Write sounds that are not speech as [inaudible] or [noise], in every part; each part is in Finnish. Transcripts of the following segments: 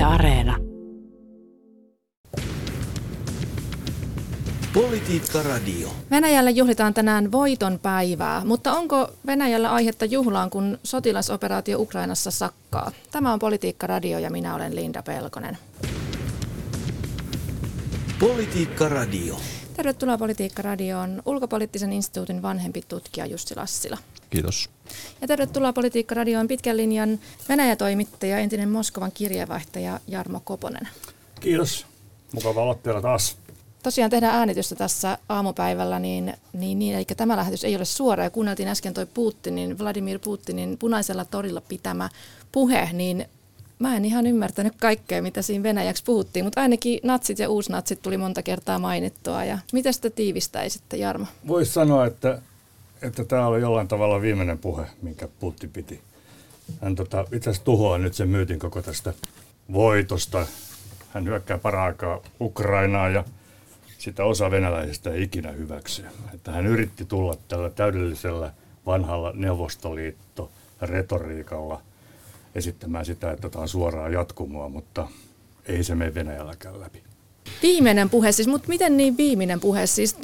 Yle Areena. Politiikka Radio. Venäjällä juhlitaan tänään voiton päivää, mutta onko Venäjällä aihetta juhlaan, kun sotilasoperaatio Ukrainassa sakkaa? Tämä on Politiikka Radio ja minä olen Linda Pelkonen. Politiikka Radio. Tervetuloa Politiikka Radioon ulkopoliittisen instituutin vanhempi tutkija Jussi Lassila. Kiitos. Ja tervetuloa Politiikka Radioon pitkän linjan Venäjä-toimittaja, entinen Moskovan kirjeenvaihtaja Jarmo Koponen. Kiitos. Mukava olla täällä taas. Tosiaan tehdään äänitystä tässä aamupäivällä, niin, niin, niin eli tämä lähetys ei ole suora. Ja kuunneltiin äsken toi Putinin, Vladimir Putinin punaisella torilla pitämä puhe, niin mä en ihan ymmärtänyt kaikkea, mitä siinä venäjäksi puhuttiin, mutta ainakin natsit ja uusnatsit tuli monta kertaa mainittua. Ja miten sitä tiivistäisitte, Jarmo? Voisi sanoa, että, että tämä oli jollain tavalla viimeinen puhe, minkä Putin piti. Hän tota, itse asiassa tuhoaa nyt sen myytin koko tästä voitosta. Hän hyökkää paraikaa Ukrainaa ja sitä osa venäläisistä ei ikinä hyväksy. Että hän yritti tulla tällä täydellisellä vanhalla Neuvostoliitto retoriikalla esittämään sitä, että tämä on suoraa jatkumoa, mutta ei se mene Venäjälläkään läpi. Viimeinen puhe siis, mutta miten niin viimeinen puhe siis?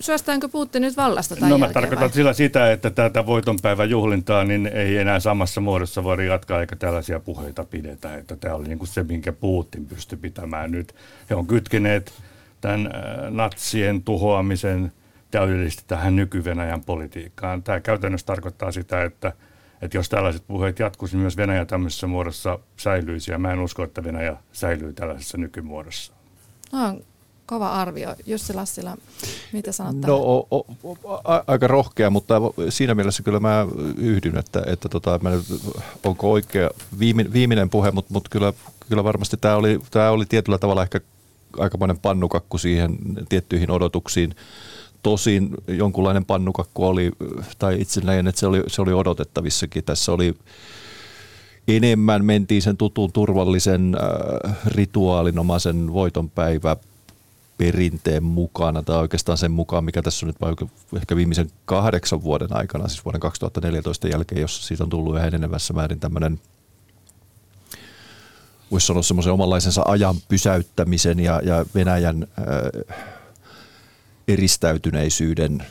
Syöstäänkö Putin nyt vallasta tai No mä tarkoitan sillä sitä, että tätä voitonpäivän juhlintaa niin ei enää samassa muodossa voida jatkaa eikä tällaisia puheita pidetä. Että tämä oli niin kuin se, minkä Putin pystyi pitämään nyt. He on kytkeneet tämän äh, natsien tuhoamisen täydellisesti tähän nyky-Venäjän politiikkaan. Tämä käytännössä tarkoittaa sitä, että, että jos tällaiset puheet jatkuisi, niin myös Venäjä tämmöisessä muodossa säilyisi. Ja mä en usko, että Venäjä säilyy tällaisessa nykymuodossa. No, kova arvio. Jussi Lassila, mitä sanot No o, o, a, aika rohkea, mutta siinä mielessä kyllä mä yhdyn, että, että tota, mä nyt, onko oikea viimeinen, viimeinen puhe, mutta, mutta kyllä, kyllä varmasti tämä oli, tämä oli tietyllä tavalla ehkä aikamoinen pannukakku siihen tiettyihin odotuksiin. Tosin jonkunlainen pannukakku oli, tai itse näin, että se oli, se oli odotettavissakin. Tässä oli enemmän mentiin sen tutun turvallisen äh, rituaalinomaisen voitonpäivä perinteen mukana, tai oikeastaan sen mukaan, mikä tässä on nyt ehkä viimeisen kahdeksan vuoden aikana, siis vuoden 2014 jälkeen, jossa siitä on tullut yhä enenevässä määrin tämmöinen voisi sanoa semmoisen omanlaisensa ajan pysäyttämisen ja, ja Venäjän äh, eristäytyneisyyden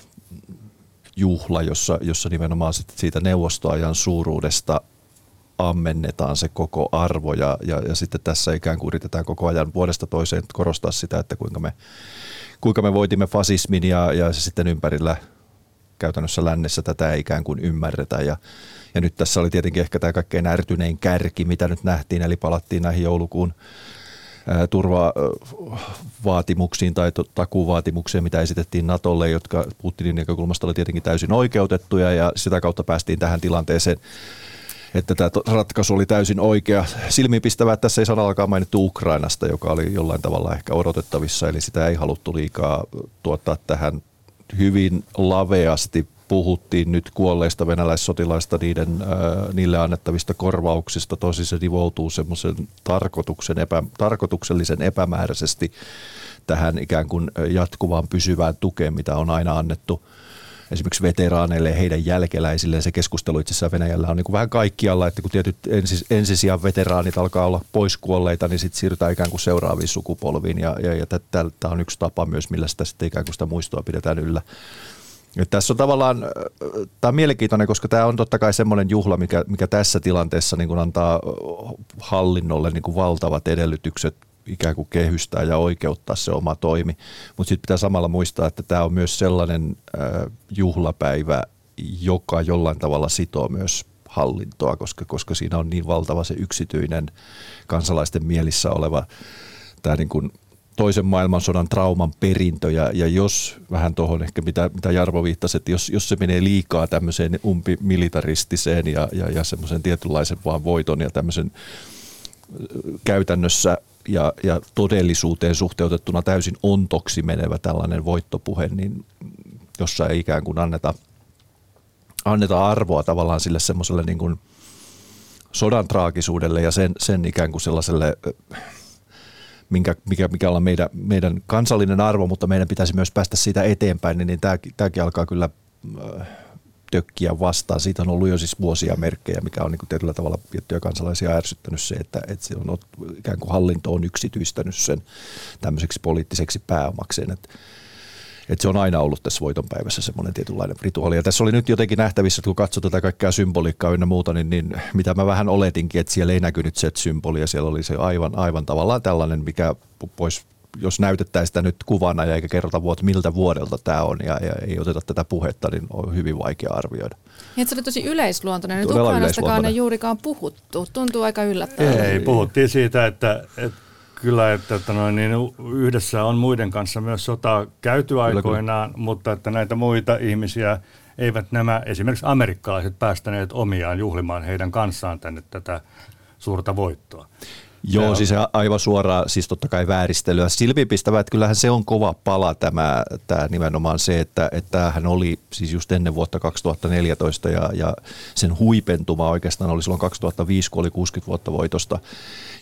juhla, jossa, jossa nimenomaan siitä neuvostoajan suuruudesta ammennetaan se koko arvo ja, ja, ja sitten tässä ikään kuin yritetään koko ajan vuodesta toiseen korostaa sitä, että kuinka me, kuinka me voitimme fasismin ja, ja sitten ympärillä käytännössä lännessä tätä ei ikään kuin ymmärretä. Ja, ja nyt tässä oli tietenkin ehkä tämä kaikkein ärtynein kärki, mitä nyt nähtiin, eli palattiin näihin joulukuun turvavaatimuksiin tai takuvaatimuksiin, mitä esitettiin Natolle, jotka Putinin näkökulmasta oli tietenkin täysin oikeutettuja ja sitä kautta päästiin tähän tilanteeseen, että tämä ratkaisu oli täysin oikea. Silmiinpistävää, että tässä ei sanallakaan mainittu Ukrainasta, joka oli jollain tavalla ehkä odotettavissa, eli sitä ei haluttu liikaa tuottaa tähän hyvin laveasti puhuttiin nyt kuolleista venäläissotilaista niiden, äh, niille annettavista korvauksista. Tosi se nivoutuu semmoisen tarkoituksen epä, tarkoituksellisen epämääräisesti tähän ikään kuin jatkuvaan pysyvään tukeen, mitä on aina annettu esimerkiksi veteraaneille ja heidän jälkeläisille. Se keskustelu itse asiassa Venäjällä on niin kuin vähän kaikkialla, että kun tietyt ensis, ensisijan veteraanit alkaa olla poiskuolleita, niin sitten siirrytään ikään kuin seuraaviin sukupolviin. Ja, ja, ja tämä on yksi tapa myös, millä sitä sitten ikään kuin sitä muistoa pidetään yllä. Ja tässä on tavallaan, tämä on mielenkiintoinen, koska tämä on totta kai semmoinen juhla, mikä, mikä tässä tilanteessa niin kuin antaa hallinnolle niin kuin valtavat edellytykset ikään kuin kehystää ja oikeuttaa se oma toimi. Mutta sitten pitää samalla muistaa, että tämä on myös sellainen juhlapäivä, joka jollain tavalla sitoo myös hallintoa, koska, koska siinä on niin valtava se yksityinen kansalaisten mielissä oleva tämä niin kuin toisen maailmansodan trauman perintö ja, ja jos vähän tuohon ehkä mitä, mitä Jarvo viittasi, että jos, jos se menee liikaa tämmöiseen umpimilitaristiseen ja, ja, ja semmoisen tietynlaisen vaan voiton ja tämmöisen käytännössä ja, ja todellisuuteen suhteutettuna täysin ontoksi menevä tällainen voittopuhe, niin jossa ei ikään kuin anneta, anneta arvoa tavallaan sille semmoiselle niin kuin sodan traagisuudelle ja sen, sen ikään kuin sellaiselle minkä, mikä, mikä on meidän, meidän kansallinen arvo, mutta meidän pitäisi myös päästä siitä eteenpäin, niin, niin tämäkin, alkaa kyllä äh, tökkiä vastaan. Siitä on ollut jo siis vuosia merkkejä, mikä on niin tietyllä tavalla tiettyjä kansalaisia ärsyttänyt se, että, että se on ikään kuin hallinto on yksityistänyt sen tämmöiseksi poliittiseksi pääomakseen. Että että se on aina ollut tässä voitonpäivässä semmoinen tietynlainen rituaali. Ja tässä oli nyt jotenkin nähtävissä, että kun katsoo tätä kaikkea symboliikkaa ynnä muuta, niin, niin mitä mä vähän oletinkin, että siellä ei näkynyt se symboli ja siellä oli se aivan, aivan tavallaan tällainen, mikä pois jos näytettäisiin sitä nyt kuvana ja eikä kerrota vuot, miltä vuodelta tämä on ja, ja ei oteta tätä puhetta, niin on hyvin vaikea arvioida. Niin, se oli tosi yleisluontoinen. Nyt Ukrainastakaan ei juurikaan puhuttu. Tuntuu aika yllättävältä. Ei, puhuttiin siitä, että, että kyllä, että, että noin, niin yhdessä on muiden kanssa myös sotaa käyty aikoinaan, kyllä, mutta että näitä muita ihmisiä eivät nämä esimerkiksi amerikkalaiset päästäneet omiaan juhlimaan heidän kanssaan tänne tätä suurta voittoa. Joo, siis aivan suoraan, siis totta kai vääristelyä. Silmipistävä, että kyllähän se on kova pala tämä, tämä nimenomaan se, että, että hän oli siis just ennen vuotta 2014 ja, ja sen huipentuma oikeastaan oli silloin 2005, kun oli 60 vuotta voitosta,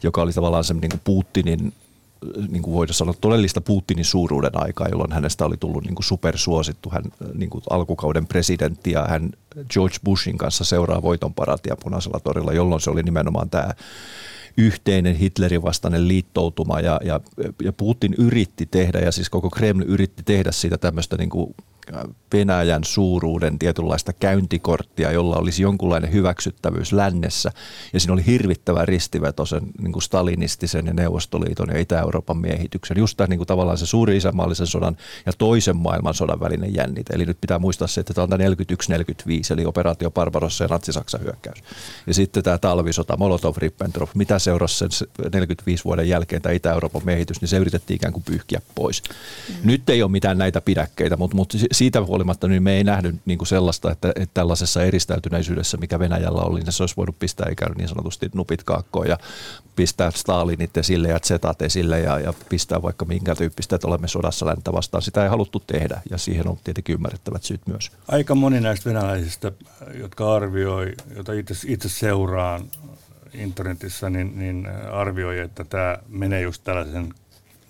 joka oli tavallaan se niin kuin Putinin niin kuin voidaan sanoa, todellista Putinin suuruuden aikaa, jolloin hänestä oli tullut niin kuin supersuosittu hän niin kuin alkukauden presidentti ja hän George Bushin kanssa seuraa voitonparatia punaisella torilla, jolloin se oli nimenomaan tämä yhteinen Hitlerin vastainen liittoutuma ja, ja, ja Putin yritti tehdä ja siis koko Kreml yritti tehdä siitä tämmöistä niin kuin Venäjän suuruuden tietynlaista käyntikorttia, jolla olisi jonkunlainen hyväksyttävyys lännessä. Ja siinä oli hirvittävä ristiveto sen niin kuin stalinistisen ja Neuvostoliiton ja Itä-Euroopan miehityksen. Just tämä niin kuin tavallaan se suuri isänmaallisen sodan ja toisen maailmansodan välinen jännite. Eli nyt pitää muistaa se, että tämä on tämä 41-45, eli operaatio Barbarossa ja Natsi-Saksan hyökkäys. Ja sitten tämä talvisota, Molotov-Ribbentrop, mitä seurasi sen 45 vuoden jälkeen tämä Itä-Euroopan miehitys, niin se yritettiin ikään kuin pyyhkiä pois. Mm. Nyt ei ole mitään näitä pidäkkeitä, mutta, mutta siitä huolimatta niin me ei nähdy niin kuin sellaista, että, että tällaisessa eristäytyneisyydessä, mikä Venäjällä oli, niin se olisi voinut pistää ikään niin sanotusti nupit kaakkoon ja pistää Stalinit esille ja Zetat esille ja, ja pistää vaikka minkä tyyppistä, että olemme sodassa länttä vastaan. Sitä ei haluttu tehdä ja siihen on tietenkin ymmärrettävät syyt myös. Aika moni näistä venäläisistä, jotka arvioi, jota itse, itse seuraan internetissä, niin, niin arvioi, että tämä menee just tällaisen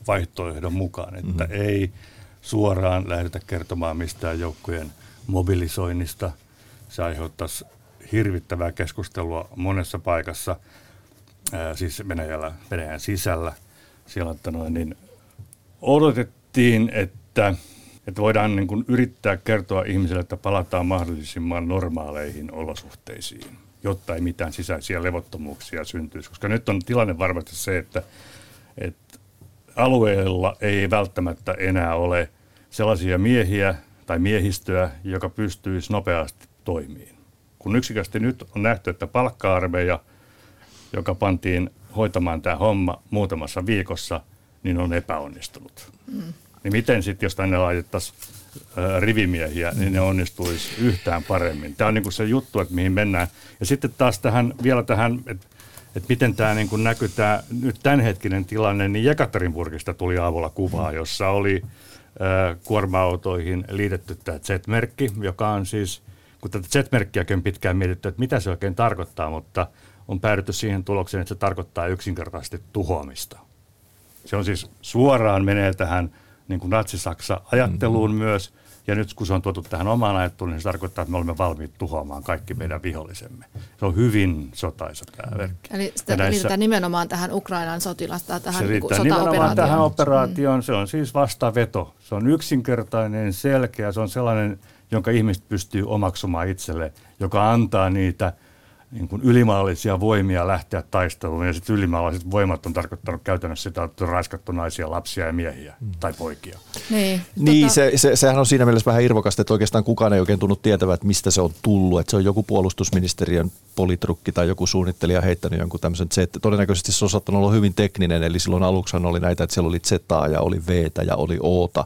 vaihtoehdon mukaan, että mm-hmm. ei – suoraan lähdetä kertomaan mistään joukkojen mobilisoinnista. Se aiheuttaisi hirvittävää keskustelua monessa paikassa, ää, siis Venäjällä, Venäjän sisällä. Siellä että noin, niin odotettiin, että, että voidaan niin kuin yrittää kertoa ihmisille, että palataan mahdollisimman normaaleihin olosuhteisiin, jotta ei mitään sisäisiä levottomuuksia syntyisi. Koska nyt on tilanne varmasti se, että, että alueella ei välttämättä enää ole sellaisia miehiä tai miehistöä, joka pystyisi nopeasti toimiin. Kun yksikästi nyt on nähty, että palkka-armeija, joka pantiin hoitamaan tämä homma muutamassa viikossa, niin on epäonnistunut. Mm. Niin miten sitten, jos tänne laitettaisiin rivimiehiä, niin ne onnistuisi yhtään paremmin. Tämä on niin kuin se juttu, että mihin mennään. Ja sitten taas tähän, vielä tähän, että että miten tämä niin kuin näkyy tämä nyt tämänhetkinen tilanne, niin Jekaterinburgista tuli aavulla kuvaa, jossa oli äh, kuorma-autoihin liitetty tämä Z-merkki, joka on siis, kun tätä Z-merkkiäkin on pitkään mietitty, että mitä se oikein tarkoittaa, mutta on päädytty siihen tulokseen, että se tarkoittaa yksinkertaisesti tuhoamista. Se on siis suoraan menee tähän niin kuin natsi-Saksa ajatteluun mm-hmm. myös – ja nyt kun se on tuotu tähän omaan ajatteluun, niin se tarkoittaa, että me olemme valmiit tuhoamaan kaikki meidän vihollisemme. Se on hyvin sotaisa tämä verkki. Eli sitä näissä, liitetään nimenomaan tähän Ukrainan sotilasta, tähän se niin nimenomaan tähän operaatioon. Mm. Se on siis vastaveto. Se on yksinkertainen, selkeä, se on sellainen, jonka ihmiset pystyy omaksumaan itselle, joka antaa niitä – niin kuin ylimaallisia voimia lähteä taisteluun. Ja sitten ylimaalliset voimat on tarkoittanut käytännössä sitä, että on raiskattu naisia, lapsia ja miehiä mm. tai poikia. Niin, niin tota... se, se, sehän on siinä mielessä vähän irvokasta, että oikeastaan kukaan ei oikein tunnu tietävät, että mistä se on tullut. Että se on joku puolustusministeriön politrukki tai joku suunnittelija heittänyt jonkun tämmöisen Z. Todennäköisesti se on saattanut olla hyvin tekninen, eli silloin aluksi oli näitä, että siellä oli Z ja oli V ja oli Ota.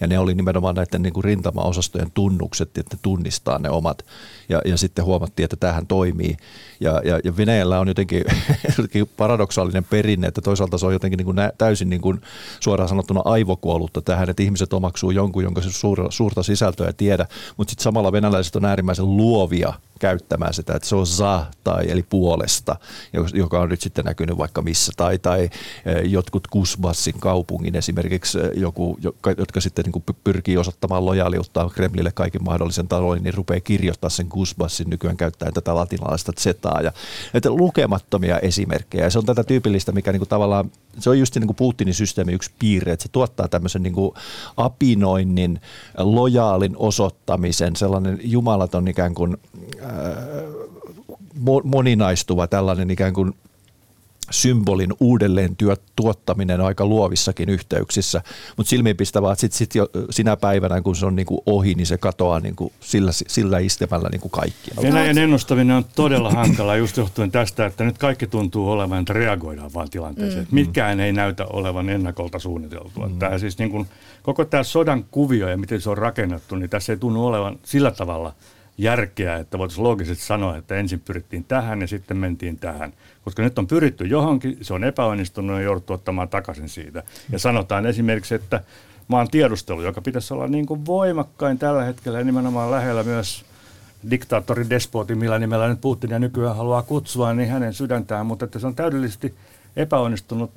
Ja ne oli nimenomaan näiden niin kuin rintamaosastojen tunnukset, että ne tunnistaa ne omat. Ja, ja sitten huomattiin, että tämähän toimii. Ja, ja, ja Venäjällä on jotenkin, [laughs] jotenkin paradoksaalinen perinne, että toisaalta se on jotenkin niin kuin nä, täysin niin kuin suoraan sanottuna aivokuollutta tähän, että ihmiset omaksuu jonkun, jonka se suur, suurta sisältöä tiedä, mutta sitten samalla venäläiset on äärimmäisen luovia käyttämään sitä, että se on za tai eli puolesta, joka on nyt sitten näkynyt vaikka missä, tai, tai e, jotkut Kusbassin kaupungin esimerkiksi e, joku, jotka sitten niin kuin pyrkii osoittamaan lojaaliutta Kremlille kaiken mahdollisen taloin, niin rupeaa kirjoittaa sen Kusbassin nykyään käyttäen tätä latinalaista zetaa ja että lukemattomia esimerkkejä. Ja se on tätä tyypillistä, mikä niin kuin tavallaan, se on just niin kuin Putinin systeemi yksi piirre, että se tuottaa tämmöisen niin kuin apinoinnin, lojaalin osoittamisen, sellainen jumalaton ikään kuin moninaistuva tällainen ikään kuin symbolin uudelleen työ, tuottaminen aika luovissakin yhteyksissä, mutta silmiinpistävää, että sitten sit jo sinä päivänä, kun se on niinku ohi, niin se katoaa niinku sillä, sillä istemällä niinku kaikki. Venäjän ennustaminen on todella hankala just johtuen tästä, että nyt kaikki tuntuu olevan, että reagoidaan vaan tilanteeseen. Mm. Mitkään ei näytä olevan ennakolta suunniteltua. Mm. Tämä siis niinku, koko tämä sodan kuvio ja miten se on rakennettu, niin tässä ei tunnu olevan sillä tavalla – järkeä, että voitaisiin loogisesti sanoa, että ensin pyrittiin tähän ja sitten mentiin tähän. Koska nyt on pyritty johonkin, se on epäonnistunut ja jouduttu ottamaan takaisin siitä. Ja sanotaan esimerkiksi, että maan tiedustelu, joka pitäisi olla niin kuin voimakkain tällä hetkellä ja nimenomaan lähellä myös diktaattori, despoti, millä nimellä nyt Putin ja nykyään haluaa kutsua, niin hänen sydäntään, mutta että se on täydellisesti epäonnistunut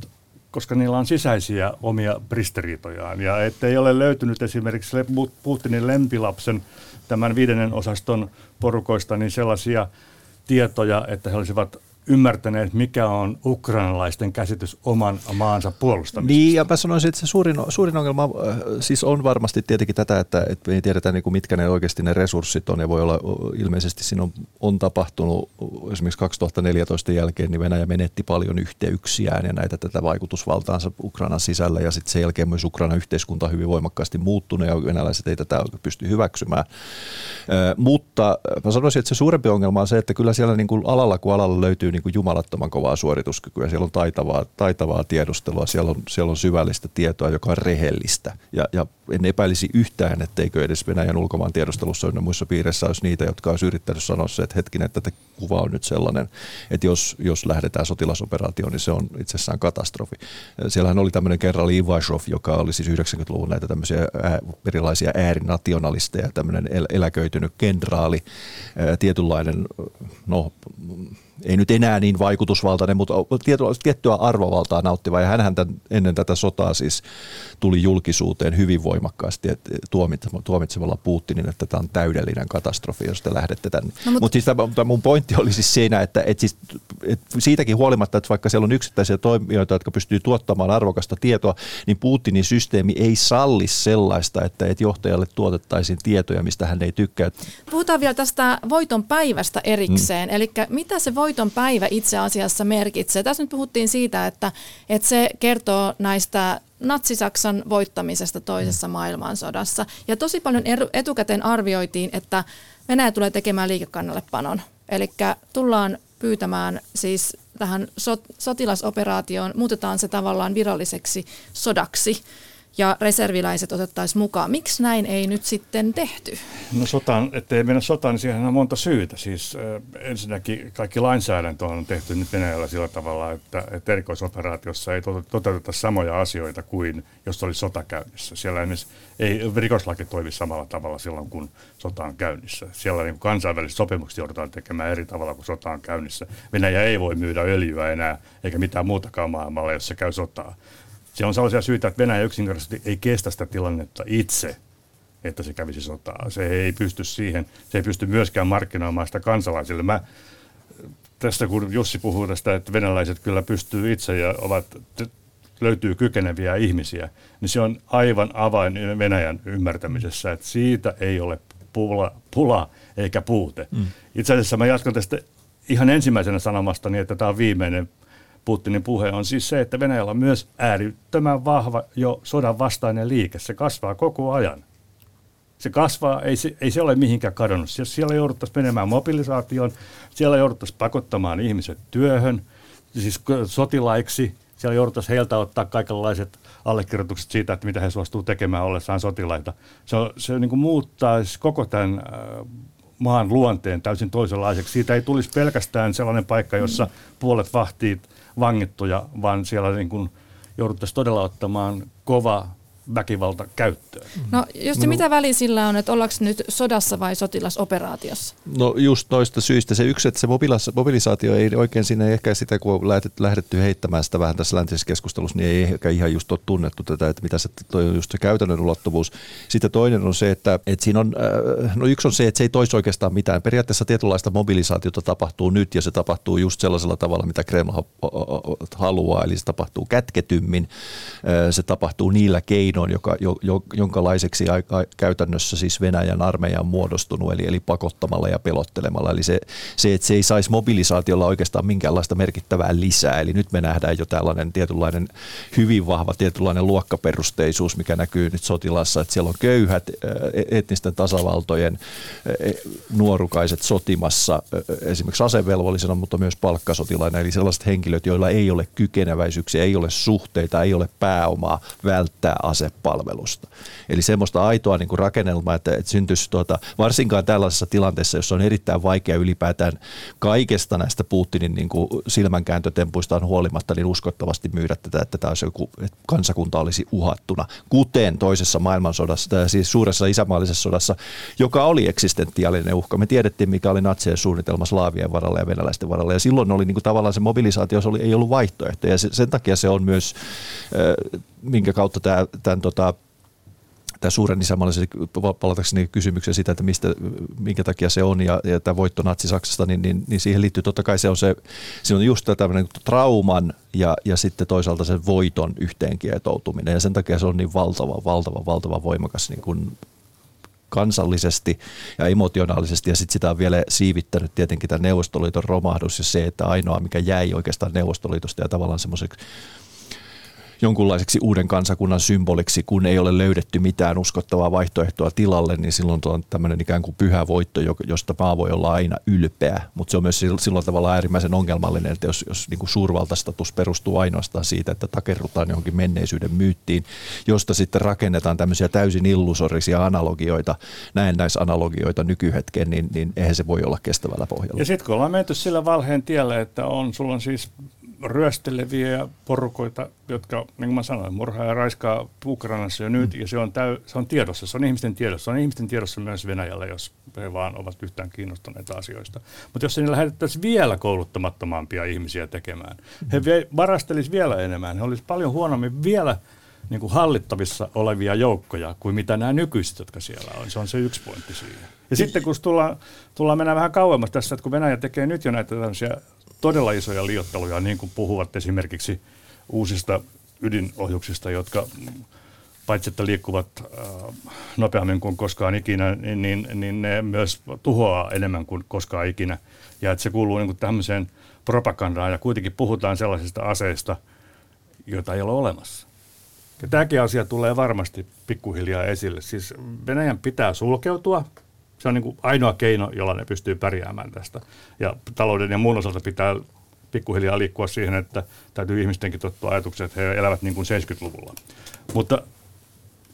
koska niillä on sisäisiä omia pristeriitojaan. Ja ettei ole löytynyt esimerkiksi Putinin lempilapsen tämän viidennen osaston porukoista niin sellaisia tietoja, että he olisivat ymmärtäneet, mikä on ukrainalaisten käsitys oman maansa puolustamisesta. Niin, ja mä sanoisin, että se suurin, suurin ongelma äh, siis on varmasti tietenkin tätä, että, että me ei tiedetä, niin kuin mitkä ne oikeasti ne resurssit on, ja voi olla ilmeisesti siinä on, on tapahtunut esimerkiksi 2014 jälkeen, niin Venäjä menetti paljon yhteyksiään ja näitä tätä vaikutusvaltaansa Ukrainan sisällä, ja sitten sen jälkeen myös Ukrainan yhteiskunta on hyvin voimakkaasti muuttunut, ja venäläiset ei tätä pysty hyväksymään. mutta mä sanoisin, että se suurempi ongelma on se, että kyllä siellä niin kuin alalla kuin alalla löytyy niin kuin jumalattoman kovaa suorituskykyä, siellä on taitavaa, taitavaa tiedustelua, siellä on, siellä on syvällistä tietoa, joka on rehellistä. Ja, ja en epäilisi yhtään, etteikö edes Venäjän ulkomaan tiedustelussa ja muissa piireissä olisi niitä, jotka olisi yrittänyt sanoa se, että hetkinen, että tämä kuva on nyt sellainen, että jos, jos lähdetään sotilasoperaatioon, niin se on itsessään katastrofi. Siellähän oli tämmöinen kerran Ivashov, joka oli siis 90-luvun näitä tämmöisiä ää, erilaisia äärinationalisteja, tämmöinen el- eläköitynyt kenraali, ää, tietynlainen, no ei nyt enää niin vaikutusvaltainen, mutta tiettyä arvovaltaa nauttiva. Ja hänhän tämän, ennen tätä sotaa siis tuli julkisuuteen hyvin voimakkaasti että tuomitsemalla Putinin, että tämä on täydellinen katastrofi, jos te lähdette tänne. No, mutta Mut siis tämä, mun pointti oli siis siinä, että, että, siis, että siitäkin huolimatta, että vaikka siellä on yksittäisiä toimijoita, jotka pystyy tuottamaan arvokasta tietoa, niin Putinin systeemi ei salli sellaista, että, että johtajalle tuotettaisiin tietoja, mistä hän ei tykkää. Puhutaan vielä tästä voiton päivästä erikseen. Mm. Eli mitä se voiton päivä itse asiassa merkitsee? Tässä nyt puhuttiin siitä, että, että se kertoo näistä natsisaksan voittamisesta toisessa mm. maailmansodassa. Ja tosi paljon etukäteen arvioitiin, että Venäjä tulee tekemään liikekannallepanon. Eli tullaan pyytämään siis tähän sotilasoperaatioon, muutetaan se tavallaan viralliseksi sodaksi ja reserviläiset otettaisiin mukaan. Miksi näin ei nyt sitten tehty? No sotaan, ettei mennä sotaan, niin siihen on monta syytä. Siis äh, ensinnäkin kaikki lainsäädäntö on tehty nyt Venäjällä sillä tavalla, että, että erikoisoperaatiossa ei toteuteta samoja asioita kuin jos oli sota käynnissä. Siellä ei rikoslaki toimi samalla tavalla silloin, kun sota on käynnissä. Siellä niin kansainväliset sopimukset joudutaan tekemään eri tavalla, kuin sota on käynnissä. Venäjä ei voi myydä öljyä enää, eikä mitään muutakaan maailmalla, jos se käy sotaa se on sellaisia syitä, että Venäjä yksinkertaisesti ei kestä sitä tilannetta itse, että se kävisi sotaa. Se ei pysty siihen, se ei pysty myöskään markkinoimaan sitä kansalaisille. Mä, tästä kun Jussi puhuu tästä, että venäläiset kyllä pystyy itse ja ovat, löytyy kykeneviä ihmisiä, niin se on aivan avain Venäjän ymmärtämisessä, että siitä ei ole pula, pula eikä puute. Mm. Itse asiassa mä jatkan tästä ihan ensimmäisenä sanomastani, että tämä on viimeinen Putinin puhe on siis se, että Venäjällä on myös äärittömän vahva jo sodan vastainen liike. Se kasvaa koko ajan. Se kasvaa, ei se, ei se ole mihinkään kadonnut. Siellä jouduttaisiin menemään mobilisaatioon, siellä jouduttaisiin pakottamaan ihmiset työhön, siis sotilaiksi. Siellä jouduttaisiin heiltä ottaa kaikenlaiset allekirjoitukset siitä, että mitä he suostuu tekemään ollessaan sotilaita. Se, se niin kuin muuttaa koko tämän äh, maan luonteen täysin toisenlaiseksi. Siitä ei tulisi pelkästään sellainen paikka, jossa puolet vahtii vangittuja, vaan siellä niin kuin jouduttaisiin todella ottamaan kova väkivalta käyttöön. No just no. mitä väliä sillä on, että ollaanko nyt sodassa vai sotilasoperaatiossa? No just noista syistä. Se yksi, että se mobilisaatio ei oikein siinä ei ehkä sitä, kun on lähdetty heittämään sitä vähän tässä läntisessä keskustelussa, niin ei ehkä ihan just ole tunnettu tätä, että mitä se toi on just se käytännön ulottuvuus. Sitten toinen on se, että, että siinä on, äh, no yksi on se, että se ei toisi oikeastaan mitään. Periaatteessa tietynlaista mobilisaatiota tapahtuu nyt ja se tapahtuu just sellaisella tavalla, mitä Kreml haluaa, eli se tapahtuu kätketymmin. Äh, se tapahtuu niillä keinoilla, keinoin, joka, jo, jo, jonkalaiseksi aika, käytännössä siis Venäjän armeija on muodostunut, eli, eli pakottamalla ja pelottelemalla. Eli se, se, että se ei saisi mobilisaatiolla oikeastaan minkäänlaista merkittävää lisää. Eli nyt me nähdään jo tällainen tietynlainen hyvin vahva tietynlainen luokkaperusteisuus, mikä näkyy nyt sotilassa, että siellä on köyhät e, etnisten tasavaltojen e, nuorukaiset sotimassa esimerkiksi asevelvollisena, mutta myös palkkasotilaina, eli sellaiset henkilöt, joilla ei ole kykeneväisyyksiä, ei ole suhteita, ei ole pääomaa välttää ase asepalvelusta. Eli semmoista aitoa niin kuin rakennelmaa, että, että syntyisi tuota, varsinkaan tällaisessa tilanteessa, jossa on erittäin vaikea ylipäätään kaikesta näistä Putinin niin kuin silmänkääntötempuistaan huolimatta niin uskottavasti myydä tätä, että tämä olisi joku, että kansakunta olisi uhattuna, kuten toisessa maailmansodassa, siis suuressa isämaallisessa sodassa, joka oli eksistentiaalinen uhka. Me tiedettiin, mikä oli natsien suunnitelma slaavien varalla ja venäläisten varalla, ja silloin oli niin kuin tavallaan se mobilisaatio, se oli, ei ollut vaihtoehto, ja sen takia se on myös, minkä kautta tämä, tämän tota, tämä suuren isänmaallisen, palatakseni kysymykseen siitä, että mistä, minkä takia se on ja, ja tämä voitto Natsi-Saksasta, niin, niin, niin, siihen liittyy totta kai se on, se, se on just tämmöinen trauman ja, ja sitten toisaalta sen voiton yhteenkietoutuminen ja sen takia se on niin valtava, valtava, valtava voimakas niin kuin kansallisesti ja emotionaalisesti. Ja sitten sitä on vielä siivittänyt tietenkin tämä Neuvostoliiton romahdus ja se, että ainoa mikä jäi oikeastaan Neuvostoliitosta ja tavallaan semmoiseksi jonkunlaiseksi uuden kansakunnan symboliksi, kun ei ole löydetty mitään uskottavaa vaihtoehtoa tilalle, niin silloin on tämmöinen ikään kuin pyhä voitto, josta maa voi olla aina ylpeä. Mutta se on myös silloin tavalla äärimmäisen ongelmallinen, että jos, jos niin kuin suurvaltastatus perustuu ainoastaan siitä, että takerrutaan johonkin menneisyyden myyttiin, josta sitten rakennetaan tämmöisiä täysin illusorisia analogioita, näennäisanalogioita nykyhetkeen, niin, niin eihän se voi olla kestävällä pohjalla. Ja sitten kun ollaan menty sillä valheen tielle, että on, sulla on siis ryösteleviä porukoita, jotka, niin kuin mä sanoin, murhaa ja raiskaa Ukrainassa jo nyt, mm. ja se on, täy, se on tiedossa, se on ihmisten tiedossa. Se on ihmisten tiedossa myös Venäjällä, jos he vaan ovat yhtään kiinnostuneita asioista. Mutta jos sinne lähetettäisiin vielä kouluttamattomampia ihmisiä tekemään, he varastelisivat vielä enemmän, he olisivat paljon huonommin vielä niin kuin hallittavissa olevia joukkoja kuin mitä nämä nykyiset, jotka siellä on. Se on se yksi pointti siihen. Ja sitten kun tullaan, tullaan mennään vähän kauemmas tässä, että kun Venäjä tekee nyt jo näitä tämmöisiä todella isoja liotteluja, niin kuin puhuvat esimerkiksi uusista ydinohjuksista, jotka paitsi että liikkuvat äh, nopeammin kuin koskaan ikinä, niin, niin, niin ne myös tuhoaa enemmän kuin koskaan ikinä. Ja että se kuuluu niin kuin tämmöiseen propagandaan ja kuitenkin puhutaan sellaisista aseista, joita ei ole olemassa. Ja tämäkin asia tulee varmasti pikkuhiljaa esille. Siis Venäjän pitää sulkeutua se on niin kuin ainoa keino, jolla ne pystyy pärjäämään tästä. Ja talouden ja muun osalta pitää pikkuhiljaa liikkua siihen, että täytyy ihmistenkin tottua ajatuksia, että he elävät niin kuin 70-luvulla. Mutta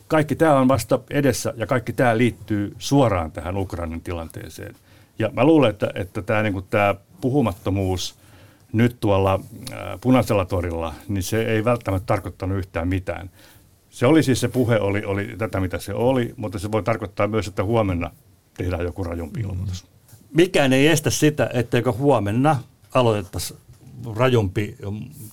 kaikki tämä on vasta edessä ja kaikki tämä liittyy suoraan tähän Ukrainan tilanteeseen. Ja mä luulen, että, että tämä, niin kuin tämä puhumattomuus nyt tuolla punaisella torilla, niin se ei välttämättä tarkoittanut yhtään mitään. Se oli siis se puhe, oli, oli tätä mitä se oli, mutta se voi tarkoittaa myös, että huomenna tehdään joku rajumpi mm. ilmoitus. Mikään ei estä sitä, etteikö huomenna aloitettaisiin rajumpi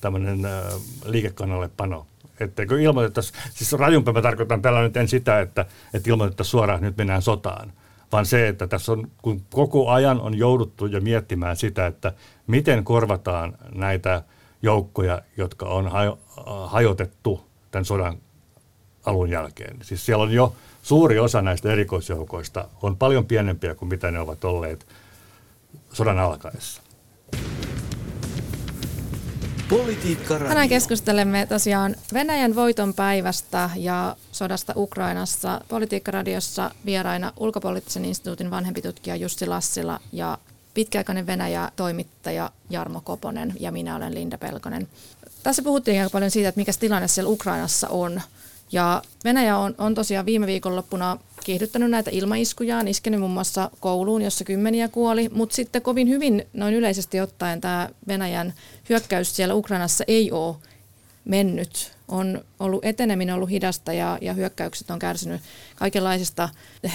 tämmöinen äh, liikekannallepano. Etteikö ilmoitettaisiin, siis rajumpi mä tarkoitan tällä nyt en sitä, että, että ilmoitettaisiin suoraan, että nyt mennään sotaan, vaan se, että tässä on, kun koko ajan on jouduttu jo miettimään sitä, että miten korvataan näitä joukkoja, jotka on hajotettu tämän sodan alun jälkeen. Siis siellä on jo suuri osa näistä erikoisjoukoista on paljon pienempiä kuin mitä ne ovat olleet sodan alkaessa. Politiikka Tänään keskustelemme tosiaan Venäjän voiton päivästä ja sodasta Ukrainassa. Politiikkaradiossa vieraina ulkopoliittisen instituutin vanhempi tutkija Jussi Lassila ja pitkäaikainen Venäjä-toimittaja Jarmo Koponen ja minä olen Linda Pelkonen. Tässä puhuttiin aika paljon siitä, että mikä tilanne siellä Ukrainassa on Ja Venäjä on, on tosiaan viime viikonloppuna kiihdyttänyt näitä ilmaiskujaan, iskenyt muun muassa kouluun, jossa kymmeniä kuoli, mutta sitten kovin hyvin noin yleisesti ottaen tämä Venäjän hyökkäys siellä Ukrainassa ei ole mennyt. On ollut eteneminen ollut hidasta ja, ja hyökkäykset on kärsinyt kaikenlaisesta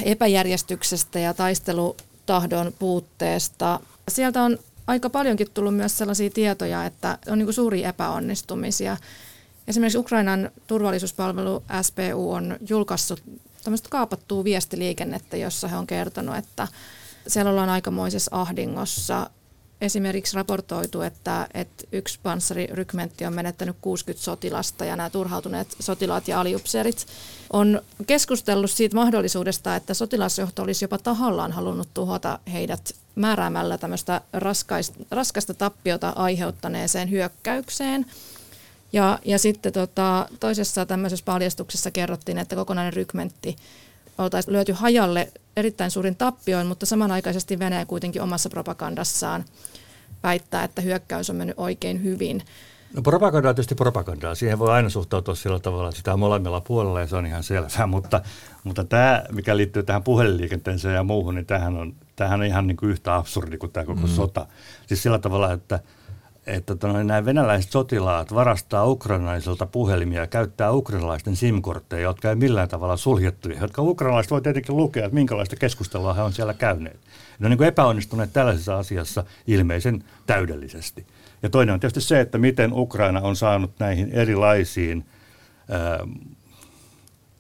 epäjärjestyksestä ja taistelutahdon puutteesta. Sieltä on aika paljonkin tullut myös sellaisia tietoja, että on niin suuria epäonnistumisia. Esimerkiksi Ukrainan turvallisuuspalvelu SPU on julkaissut tämmöistä kaapattua viestiliikennettä, jossa he on kertonut, että siellä ollaan aikamoisessa ahdingossa. Esimerkiksi raportoitu, että, että yksi panssarirykmentti on menettänyt 60 sotilasta ja nämä turhautuneet sotilaat ja aliupseerit on keskustellut siitä mahdollisuudesta, että sotilasjohto olisi jopa tahallaan halunnut tuhota heidät määräämällä tämmöistä raskaista, raskasta tappiota aiheuttaneeseen hyökkäykseen – ja, ja sitten tota, toisessa tämmöisessä paljastuksessa kerrottiin, että kokonainen rykmentti oltaisiin löyty hajalle erittäin suurin tappioin, mutta samanaikaisesti Venäjä kuitenkin omassa propagandassaan väittää, että hyökkäys on mennyt oikein hyvin. No propaganda on tietysti propagandaa. Siihen voi aina suhtautua sillä tavalla, että sitä on molemmilla puolella ja se on ihan selvää. [laughs] Mutta, mutta tämä, mikä liittyy tähän puhelinliikenteeseen ja muuhun, niin tämähän on, tämähän on ihan niin kuin yhtä absurdi kuin tämä koko mm. sota. Siis sillä tavalla, että – että tota, nämä venäläiset sotilaat varastaa ukrainalaisilta puhelimia ja käyttää ukrainalaisten SIM-kortteja, jotka ei millään tavalla suljettuja, jotka ukrainalaiset voi tietenkin lukea, että minkälaista keskustelua he on siellä käyneet. Ne on niin kuin epäonnistuneet tällaisessa asiassa ilmeisen täydellisesti. Ja toinen on tietysti se, että miten Ukraina on saanut näihin erilaisiin äh,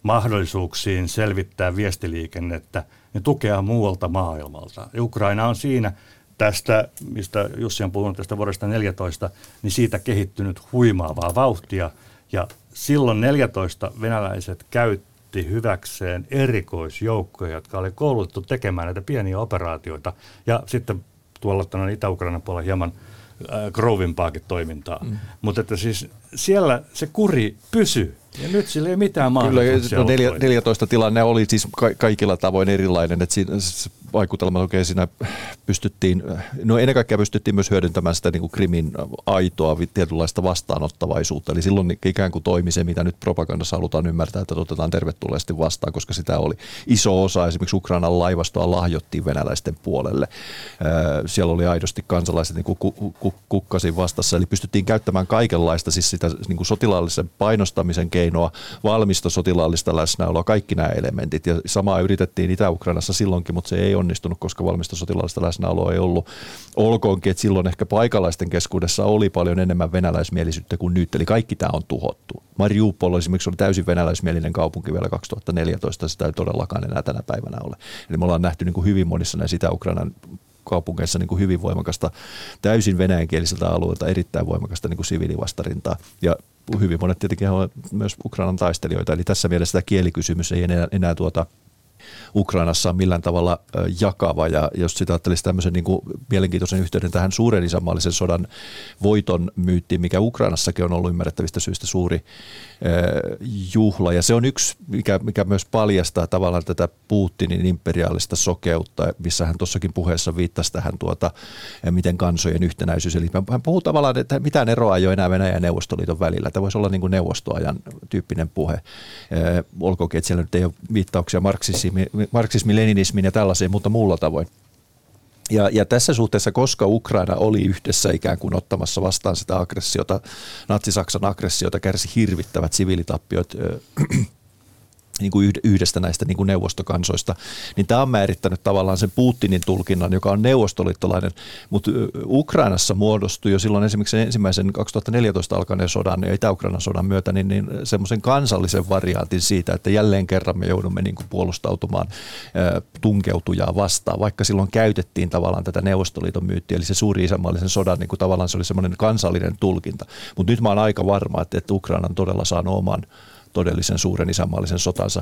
mahdollisuuksiin selvittää viestiliikennettä ja tukea muualta maailmalta. Ukraina on siinä – tästä, mistä Jussi on puhunut tästä vuodesta 14, niin siitä kehittynyt huimaavaa vauhtia. Ja silloin 14 venäläiset käytti hyväkseen erikoisjoukkoja, jotka oli koulutettu tekemään näitä pieniä operaatioita. Ja sitten tuolla Itä-Ukrainan puolella hieman äh, grovimpaakin toimintaa. Mm. Mutta että siis siellä se kuri pysyy ja nyt sillä ei mitään mahdollisuuksia. Kyllä, no 14 tilanne oli siis ka- kaikilla tavoin erilainen, että siinä, vaikutelma oikein siinä pystyttiin, no ennen kaikkea pystyttiin myös hyödyntämään sitä niin kuin krimin aitoa tietynlaista vastaanottavaisuutta. Eli silloin ikään kuin toimi se, mitä nyt propagandassa halutaan ymmärtää, että otetaan tervetulleesti vastaan, koska sitä oli iso osa. Esimerkiksi Ukrainan laivastoa lahjottiin venäläisten puolelle. Siellä oli aidosti kansalaiset niin kuin kukkasin vastassa, eli pystyttiin käyttämään kaikenlaista, siis sitä niin kuin sotilaallisen painostamisen keinoa, valmista sotilaallista läsnäoloa, kaikki nämä elementit. Ja samaa yritettiin Itä-Ukrainassa silloinkin, mutta se ei onnistunut, koska valmista sotilaallista läsnäoloa ei ollut. Olkoonkin, että silloin ehkä paikalaisten keskuudessa oli paljon enemmän venäläismielisyyttä kuin nyt, eli kaikki tämä on tuhottu. Mariupol esimerkiksi oli täysin venäläismielinen kaupunki vielä 2014, sitä ei todellakaan enää tänä päivänä ole. Eli me ollaan nähty niin kuin hyvin monissa näissä Itä-Ukrainan kaupungeissa niin kuin hyvin voimakasta, täysin venäjänkieliseltä alueelta erittäin voimakasta niin kuin siviilivastarintaa. Ja hyvin monet tietenkin ovat myös Ukrainan taistelijoita, eli tässä mielessä tämä kielikysymys ei enää, enää tuota, Ukrainassa millään tavalla jakava. Ja jos sitä ajattelisi tämmöisen niin kuin mielenkiintoisen yhteyden tähän suuren isänmaallisen sodan voiton myyttiin, mikä Ukrainassakin on ollut ymmärrettävistä syistä suuri juhla. Ja se on yksi, mikä, mikä myös paljastaa tavallaan tätä Putinin imperiaalista sokeutta, missä hän tuossakin puheessa viittasi tähän, tuota, miten kansojen yhtenäisyys. Eli hän puhuu tavallaan, että mitään eroa ei ole enää Venäjän ja Neuvostoliiton välillä. Tämä voisi olla niin kuin neuvostoajan tyyppinen puhe. Olkoonkin, että siellä nyt ei ole viittauksia marksismi, marksismi leninismiin ja tällaiseen, mutta muulla tavoin. Ja, ja tässä suhteessa, koska Ukraina oli yhdessä ikään kuin ottamassa vastaan sitä aggressiota, Natsi-Saksan aggressiota, kärsi hirvittävät siviilitappiot niin kuin yhdestä näistä niin kuin neuvostokansoista, niin tämä on määrittänyt tavallaan sen Putinin tulkinnan, joka on neuvostoliittolainen, mutta Ukrainassa muodostui jo silloin esimerkiksi ensimmäisen 2014 alkaneen sodan ja Itä-Ukrainan sodan myötä niin, niin semmoisen kansallisen variantin siitä, että jälleen kerran me joudumme niin kuin puolustautumaan tunkeutujaa vastaan, vaikka silloin käytettiin tavallaan tätä Neuvostoliiton myyttiä, eli se suuri isänmaallisen sodan, niin kuin tavallaan se oli semmoinen kansallinen tulkinta. Mutta nyt mä oon aika varma, että, että Ukraina on todella saanut oman todellisen suuren isänmaallisen sotansa,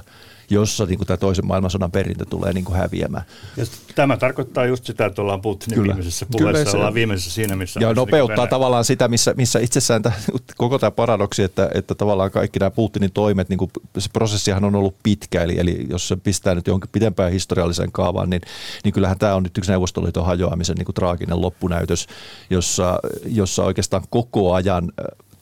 jossa niin kuin tämä toisen maailmansodan perintö tulee niin kuin häviämään. Ja tämä tarkoittaa just sitä, että ollaan Putinin Kyllä. viimeisessä puheessa, Kyllä, ollaan viimeisessä siinä, missä... Ja nopeuttaa niin tavallaan sitä, missä, missä itsessään tämä, koko tämä paradoksi, että, että tavallaan kaikki nämä Putinin toimet, niin kuin, se prosessihan on ollut pitkä, eli, eli jos se pistää nyt jonkin pidempään historiallisen kaavaan, niin, niin kyllähän tämä on nyt yksi Neuvostoliiton hajoamisen niin kuin traaginen loppunäytös, jossa, jossa oikeastaan koko ajan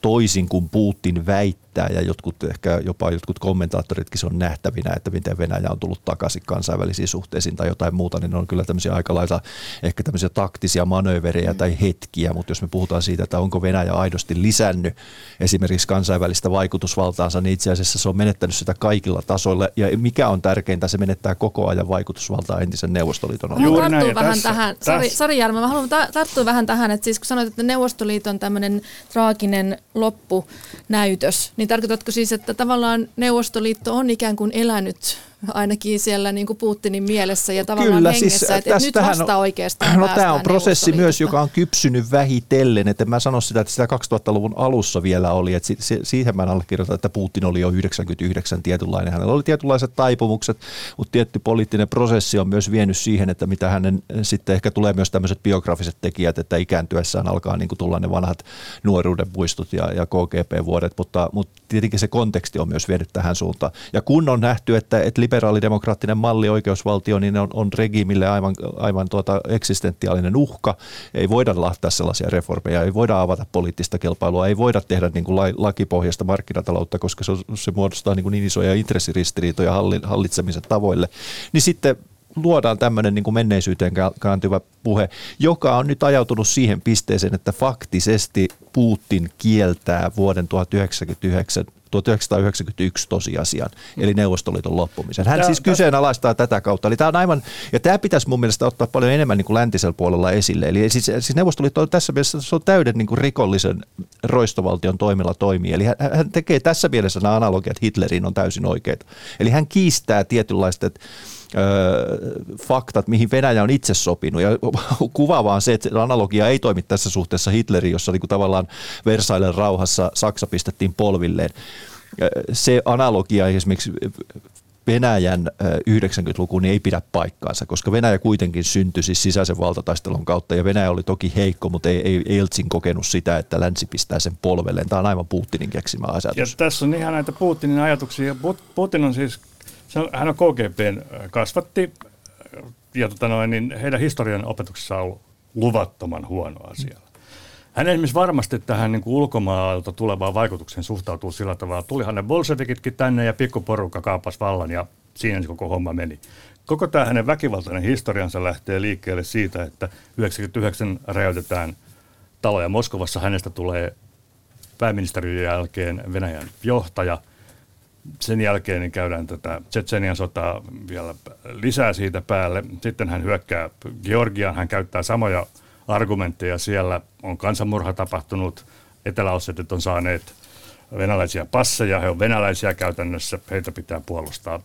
toisin kuin Putin väitti, näyttää ja jotkut ehkä jopa jotkut kommentaattoritkin se on nähtävinä, että miten Venäjä on tullut takaisin kansainvälisiin suhteisiin tai jotain muuta, niin ne on kyllä tämmöisiä aika lailla ehkä tämmöisiä taktisia manööverejä mm. tai hetkiä, mutta jos me puhutaan siitä, että onko Venäjä aidosti lisännyt esimerkiksi kansainvälistä vaikutusvaltaansa, niin itse asiassa se on menettänyt sitä kaikilla tasoilla ja mikä on tärkeintä, se menettää koko ajan vaikutusvaltaa entisen Neuvostoliiton Mä haluan tarttua vähän tässä, tähän, tässä. Sari, Sari Järmä, mä haluan ta- tarttua vähän tähän, että siis kun sanoit, että Neuvostoliiton tämmöinen traaginen loppunäytös, niin tarkoitatko siis, että tavallaan Neuvostoliitto on ikään kuin elänyt ainakin siellä niin kuin Putinin mielessä ja tavallaan Kyllä, hengessä, siis, että, että nyt vasta oikeastaan No tämä on prosessi myös, joka on kypsynyt vähitellen, että mä sanon sitä, että sitä 2000-luvun alussa vielä oli, että siihen mä allekirjoitan, että Putin oli jo 99 tietynlainen, hänellä oli tietynlaiset taipumukset, mutta tietty poliittinen prosessi on myös vienyt siihen, että mitä hänen sitten ehkä tulee myös tämmöiset biografiset tekijät, että ikääntyessään alkaa niin kuin tulla ne vanhat nuoruuden muistot ja, ja KGP-vuodet, mutta, mutta tietenkin se konteksti on myös vienyt tähän suuntaan. Ja kun on nähty, että, että liberaalidemokraattinen malli oikeusvaltio, niin on, on regiimille aivan, aivan tuota eksistentiaalinen uhka. Ei voida lahtaa sellaisia reformeja, ei voida avata poliittista kilpailua, ei voida tehdä niin kuin lakipohjasta markkinataloutta, koska se, se muodostaa niin, kuin niin isoja intressiristiriitoja hallitsemisen tavoille. Niin sitten luodaan tämmöinen niin kuin menneisyyteen kääntyvä puhe, joka on nyt ajautunut siihen pisteeseen, että faktisesti Putin kieltää vuoden 1999 1991 tosiasian, eli Neuvostoliiton loppumisen. Hän tämä, siis kyseenalaistaa tätä kautta. Eli tämä on aivan, ja tämä pitäisi mun mielestä ottaa paljon enemmän niin kuin läntisellä puolella esille. Eli siis, siis Neuvostoliitto on tässä mielessä se on täyden niin kuin rikollisen roistovaltion toimilla toimii. Eli hän, hän tekee tässä mielessä nämä analogiat Hitleriin on täysin oikeita. Eli hän kiistää tietynlaiset faktat, mihin Venäjä on itse sopinut. Ja [laughs] kuvaavaa on se, että analogia ei toimi tässä suhteessa Hitleriin, jossa niin kuin tavallaan Versailles rauhassa Saksa pistettiin polvilleen. Se analogia esimerkiksi Venäjän 90-luku niin ei pidä paikkaansa, koska Venäjä kuitenkin syntyi siis sisäisen valtataistelun kautta ja Venäjä oli toki heikko, mutta ei, ei Eltsin kokenut sitä, että länsi pistää sen polvelleen. Tämä on aivan Putinin keksimä ajatus. Ja tässä on ihan näitä Putinin ajatuksia. Putin on siis se on, hän on KGBn kasvatti ja tota noin, niin heidän historian opetuksessa on ollut luvattoman huono asia. Hän esimerkiksi varmasti tähän niin kuin ulkomaalta tulevaan vaikutukseen suhtautuu sillä tavalla, tulihan ne bolsevikitkin tänne ja pikkuporukka kaapas vallan ja siinä se koko homma meni. Koko tämä hänen väkivaltainen historiansa lähtee liikkeelle siitä, että 99 räjäytetään taloja Moskovassa. Hänestä tulee pääministerin jälkeen Venäjän johtaja – sen jälkeen niin käydään tätä Tsetsenian sotaa vielä lisää siitä päälle. Sitten hän hyökkää Georgiaan, hän käyttää samoja argumentteja. Siellä on kansanmurha tapahtunut, eteläossetit on saaneet venäläisiä passeja, he on venäläisiä käytännössä, heitä pitää puolustaa.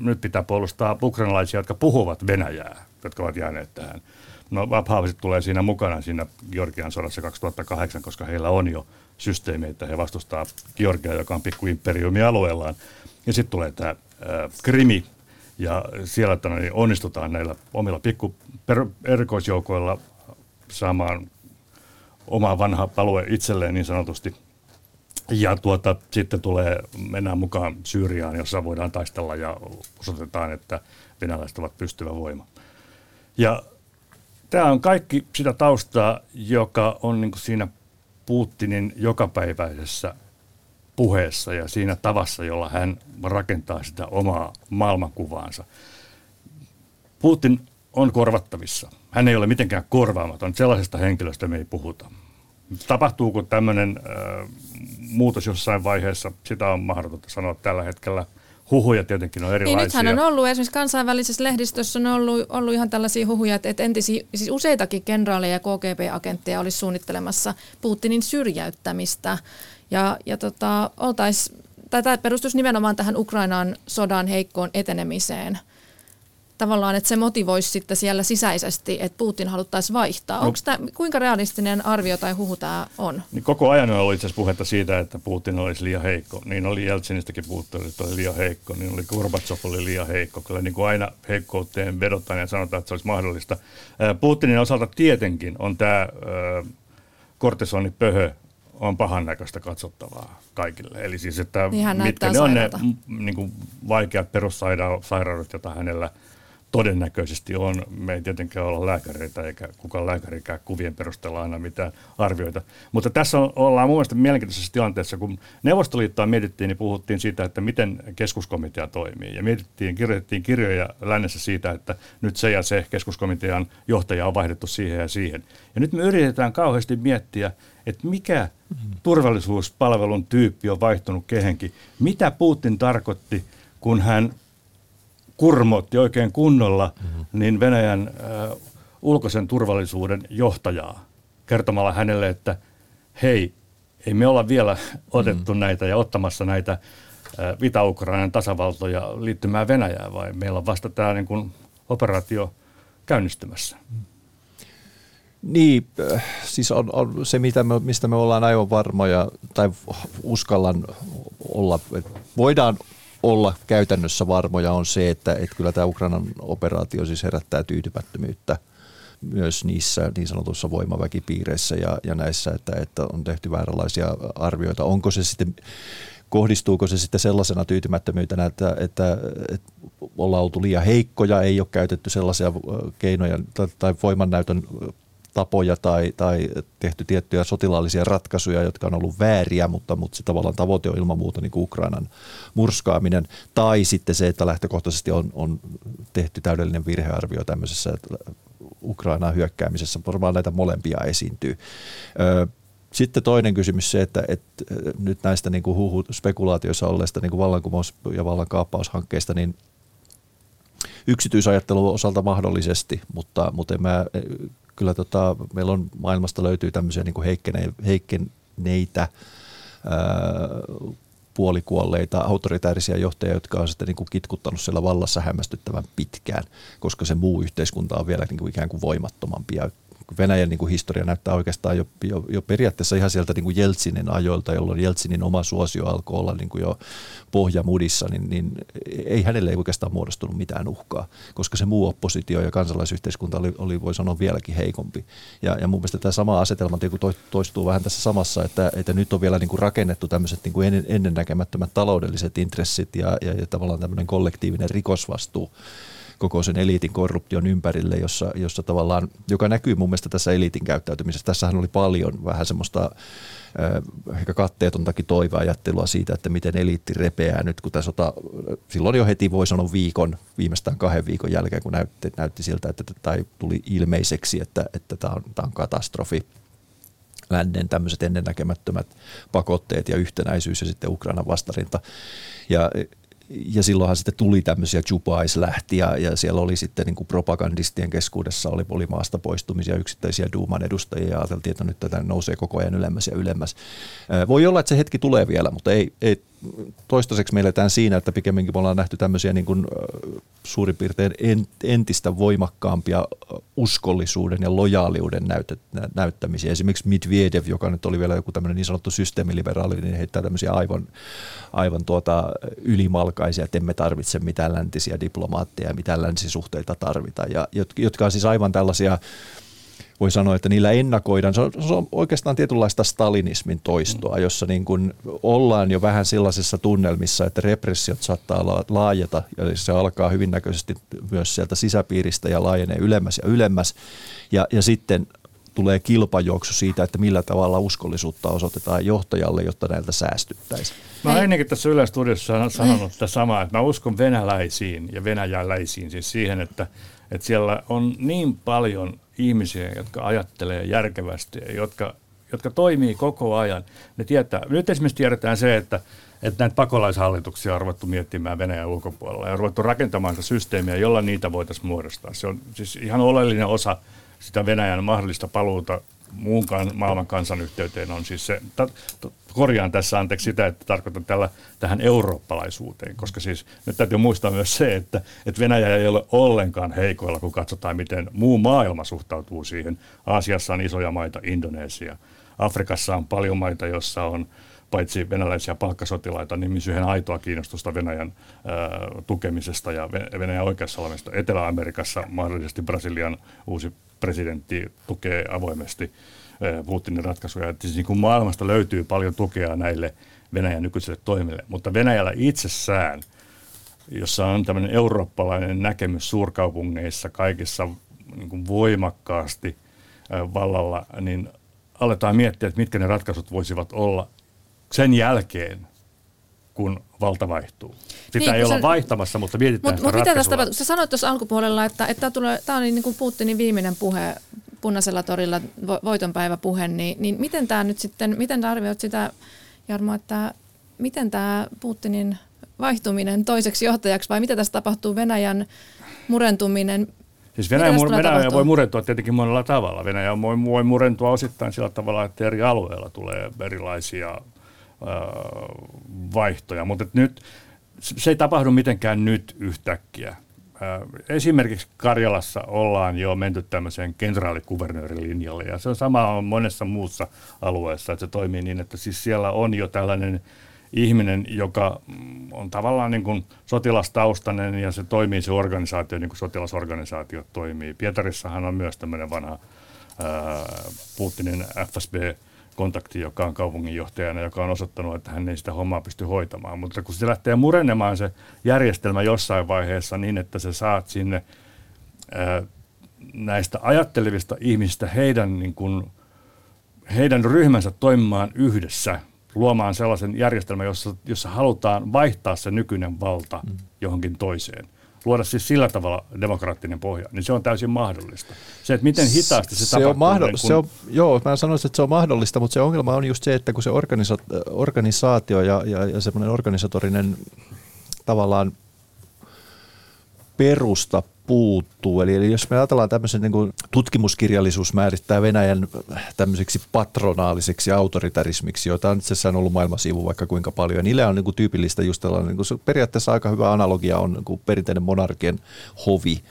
Nyt pitää puolustaa ukrainalaisia, jotka puhuvat venäjää, jotka ovat jääneet tähän. No Abhaaviset tulee siinä mukana siinä Georgian sodassa 2008, koska heillä on jo systeemi, että he vastustaa Georgia, joka on pikkuimperiumi alueellaan. Ja sitten tulee tämä Krimi, ja siellä että niin onnistutaan näillä omilla pikku erikoisjoukoilla saamaan oma vanha alue itselleen niin sanotusti. Ja tuota, sitten tulee, mennään mukaan Syyriaan, jossa voidaan taistella ja osoitetaan, että venäläiset ovat pystyvä voima. Ja tämä on kaikki sitä taustaa, joka on niin siinä Putinin jokapäiväisessä puheessa ja siinä tavassa, jolla hän rakentaa sitä omaa maailmankuvaansa. Putin on korvattavissa. Hän ei ole mitenkään korvaamaton. Sellaisesta henkilöstä me ei puhuta. Tapahtuuko tämmöinen äh, muutos jossain vaiheessa? Sitä on mahdotonta sanoa tällä hetkellä – huhuja tietenkin on erilaisia. Niin nythän on ollut, esimerkiksi kansainvälisessä lehdistössä on ollut, ollut ihan tällaisia huhuja, että, että entisi, siis useitakin kenraaleja ja KGB-agentteja olisi suunnittelemassa Putinin syrjäyttämistä. Ja, ja tota, oltais, tämä perustuisi nimenomaan tähän Ukrainan sodan heikkoon etenemiseen – tavallaan, että se motivoisi sitten siellä sisäisesti, että Putin haluttaisiin vaihtaa. No, Onko tämä, kuinka realistinen arvio tai huhu tämä on? Niin koko ajan on ollut itse asiassa puhetta siitä, että Putin olisi liian heikko. Niin oli Jeltsinistäkin puhuttu, että oli liian heikko. Niin oli Gorbachev oli liian heikko. Kyllä niin kuin aina heikkouteen vedotaan ja sanotaan, että se olisi mahdollista. Putinin osalta tietenkin on tämä kortisonipöhö on pahan näköistä katsottavaa kaikille. Eli siis, että niin mitkä ne on ne niin kuin vaikeat perussairaudet, joita hänellä – todennäköisesti on. Me ei tietenkään olla lääkäreitä eikä kukaan lääkärikään kuvien perusteella aina mitään arvioita. Mutta tässä on, ollaan mun mielestä mielenkiintoisessa tilanteessa, kun Neuvostoliittoa mietittiin, niin puhuttiin siitä, että miten keskuskomitea toimii. Ja mietittiin, kirjoitettiin kirjoja lännessä siitä, että nyt se ja se keskuskomitean johtaja on vaihdettu siihen ja siihen. Ja nyt me yritetään kauheasti miettiä, että mikä turvallisuuspalvelun tyyppi on vaihtunut kehenkin. Mitä Putin tarkoitti, kun hän kurmotti oikein kunnolla mm-hmm. niin Venäjän äh, ulkoisen turvallisuuden johtajaa kertomalla hänelle, että hei, ei me olla vielä [laughs] otettu mm-hmm. näitä ja ottamassa näitä äh, Itä-Ukrainan tasavaltoja liittymään Venäjään, vai meillä on vasta tämä niin kuin, operaatio käynnistymässä. Niin, äh, siis on, on se, mitä me, mistä me ollaan aivan varmoja, tai uskallan olla, että voidaan olla käytännössä varmoja on se, että, että kyllä tämä Ukrainan operaatio siis herättää tyytymättömyyttä myös niissä niin sanotuissa voimaväkipiireissä ja, ja näissä, että, että on tehty vääränlaisia arvioita. Onko se sitten kohdistuuko se sitten sellaisena tyytymättömyytenä, että, että, että ollaan oltu liian heikkoja, ei ole käytetty sellaisia keinoja tai voimannäytön tapoja tai, tai tehty tiettyjä sotilaallisia ratkaisuja, jotka on ollut vääriä, mutta, mutta se tavallaan tavoite on ilman muuta niin kuin Ukrainan murskaaminen. Tai sitten se, että lähtökohtaisesti on, on tehty täydellinen virhearvio tämmöisessä Ukrainaan hyökkäämisessä. Varmaan näitä molempia esiintyy. Sitten toinen kysymys se, että, että nyt näistä niin kuin huhu, spekulaatioissa olleista niin kuin vallankumous- ja vallankaappaushankkeista, niin yksityisajattelun osalta mahdollisesti, mutta, mutta en mä kyllä tota, meillä on maailmasta löytyy tämmöisiä niin heikkene, heikkeneitä ää, puolikuolleita autoritäärisiä johtajia, jotka on sitten niin kuin kitkuttanut siellä vallassa hämmästyttävän pitkään, koska se muu yhteiskunta on vielä niin kuin ikään kuin voimattomampi ja Venäjän niin kuin historia näyttää oikeastaan jo, jo, jo periaatteessa ihan sieltä niin kuin Jeltsinin ajoilta, jolloin Jeltsinin oma suosio alkoi olla niin kuin jo pohjamudissa, niin, niin ei hänelle ei oikeastaan muodostunut mitään uhkaa, koska se muu oppositio ja kansalaisyhteiskunta oli, oli voi sanoa vieläkin heikompi. Ja, ja mun mielestä tämä sama asetelma niin toistuu vähän tässä samassa, että, että nyt on vielä niin kuin rakennettu tämmöiset niin kuin ennennäkemättömät taloudelliset intressit ja, ja, ja tavallaan tämmöinen kollektiivinen rikosvastuu koko sen eliitin korruption ympärille, jossa, jossa tavallaan, joka näkyy mun mielestä tässä eliitin käyttäytymisessä. Tässähän oli paljon vähän semmoista ehkä katteetontakin toiveajattelua siitä, että miten eliitti repeää nyt, kun tässä sota, silloin jo heti voi sanoa viikon, viimeistään kahden viikon jälkeen, kun näytti, näytti siltä, että tai tuli ilmeiseksi, että, että tämä on, on katastrofi lännen tämmöiset ennennäkemättömät pakotteet ja yhtenäisyys ja sitten Ukrainan vastarinta. Ja ja silloinhan sitten tuli tämmöisiä Jupais lähti ja, ja siellä oli sitten niin kuin propagandistien keskuudessa oli, oli maasta poistumisia yksittäisiä Duuman edustajia ja ajateltiin, että nyt tätä nousee koko ajan ylemmäs ja ylemmäs. Voi olla, että se hetki tulee vielä, mutta ei, ei toistaiseksi me eletään siinä, että pikemminkin me ollaan nähty tämmöisiä niin kuin suurin piirtein entistä voimakkaampia uskollisuuden ja lojaaliuden näyttämisiä. Esimerkiksi Medvedev, joka nyt oli vielä joku tämmöinen niin sanottu systeemiliberaali, niin heittää tämmöisiä aivan, aivan tuota ylimalkaisia, että emme tarvitse mitään läntisiä diplomaatteja ja mitään länsisuhteita tarvita, ja, jotka on siis aivan tällaisia voi sanoa, että niillä ennakoidaan. Se on, se on oikeastaan tietynlaista stalinismin toistoa, mm. jossa niin kuin ollaan jo vähän sellaisessa tunnelmissa, että repressiot saattaa laajata ja se alkaa hyvin näköisesti myös sieltä sisäpiiristä ja laajenee ylemmäs ja ylemmäs. Ja, ja sitten tulee kilpajuoksu siitä, että millä tavalla uskollisuutta osoitetaan johtajalle, jotta näiltä säästyttäisiin. Mä oon ennenkin tässä Yle-studiossa sanonut tätä samaa, että mä uskon venäläisiin ja venäjäläisiin, siis siihen, että, että siellä on niin paljon ihmisiä, jotka ajattelee järkevästi ja jotka, jotka toimii koko ajan. Ne tietää. Nyt esimerkiksi tiedetään se, että, että näitä pakolaishallituksia on ruvettu miettimään Venäjän ulkopuolella ja on ruvettu rakentamaan sitä systeemiä, jolla niitä voitaisiin muodostaa. Se on siis ihan oleellinen osa sitä Venäjän mahdollista paluuta muun maailman kansanyhteyteen on siis se, korjaan tässä anteeksi sitä, että tarkoitan tällä, tähän eurooppalaisuuteen, koska siis nyt täytyy muistaa myös se, että, että Venäjä ei ole ollenkaan heikoilla, kun katsotaan, miten muu maailma suhtautuu siihen. Aasiassa on isoja maita, Indonesia. Afrikassa on paljon maita, joissa on paitsi venäläisiä palkkasotilaita, niin myös yhden aitoa kiinnostusta Venäjän ää, tukemisesta ja Venäjän oikeassa olemista. Etelä-Amerikassa mahdollisesti Brasilian uusi presidentti tukee avoimesti Putinin ratkaisuja. Että siis niin kuin maailmasta löytyy paljon tukea näille Venäjän nykyisille toimille, mutta Venäjällä itsessään jossa on tämmöinen eurooppalainen näkemys suurkaupungeissa kaikissa niin kuin voimakkaasti vallalla, niin aletaan miettiä, että mitkä ne ratkaisut voisivat olla sen jälkeen, kun valta vaihtuu. Sitä niin, ei olla se, vaihtamassa, mutta mietitään Mutta mut mitä tästä tapahtuu? Sä sanoit tuossa alkupuolella, että, että tämä oli niin kuin Putinin viimeinen puhe punaisella torilla, voitonpäiväpuhe, niin, niin miten tämä nyt sitten, miten arvioit sitä, Jarmo, että miten tämä Putinin vaihtuminen toiseksi johtajaksi vai mitä tässä tapahtuu Venäjän murentuminen? Siis Venäjä, mur, Venäjä voi murentua tietenkin monella tavalla. Venäjä voi, voi murentua osittain sillä tavalla, että eri alueilla tulee erilaisia vaihtoja, mutta nyt se ei tapahdu mitenkään nyt yhtäkkiä. Esimerkiksi Karjalassa ollaan jo menty tämmöiseen kenraalikuvernöörin linjalle ja se on sama on monessa muussa alueessa, että se toimii niin, että siis siellä on jo tällainen ihminen, joka on tavallaan niin kuin sotilastaustainen ja se toimii se organisaatio niin kuin sotilasorganisaatiot toimii. Pietarissahan on myös tämmöinen vanha ää, Putinin FSB kontakti, joka on kaupunginjohtajana, joka on osoittanut, että hän ei sitä hommaa pysty hoitamaan. Mutta kun se lähtee murenemaan se järjestelmä jossain vaiheessa niin, että sä saat sinne ää, näistä ajattelevista ihmistä heidän, niin kuin, heidän ryhmänsä toimimaan yhdessä, luomaan sellaisen järjestelmän, jossa, jossa halutaan vaihtaa se nykyinen valta mm. johonkin toiseen – luoda siis sillä tavalla demokraattinen pohja, niin se on täysin mahdollista. Se, että miten hitaasti se, se tapahtuu. On mahdoll- niin kun... se on, joo, mä sanoisin, että se on mahdollista, mutta se ongelma on just se, että kun se organisa- organisaatio ja, ja, ja semmoinen organisatorinen tavallaan perusta puuttuu. Eli, eli jos me ajatellaan tämmöisen niin kuin tutkimuskirjallisuus määrittää Venäjän tämmöiseksi patronaaliseksi autoritarismiksi, jota on itse asiassa ollut maailmansivu vaikka kuinka paljon. Ja niille on niin kuin tyypillistä just tällainen, niin kuin periaatteessa aika hyvä analogia on niin kuin perinteinen monarkien hovi,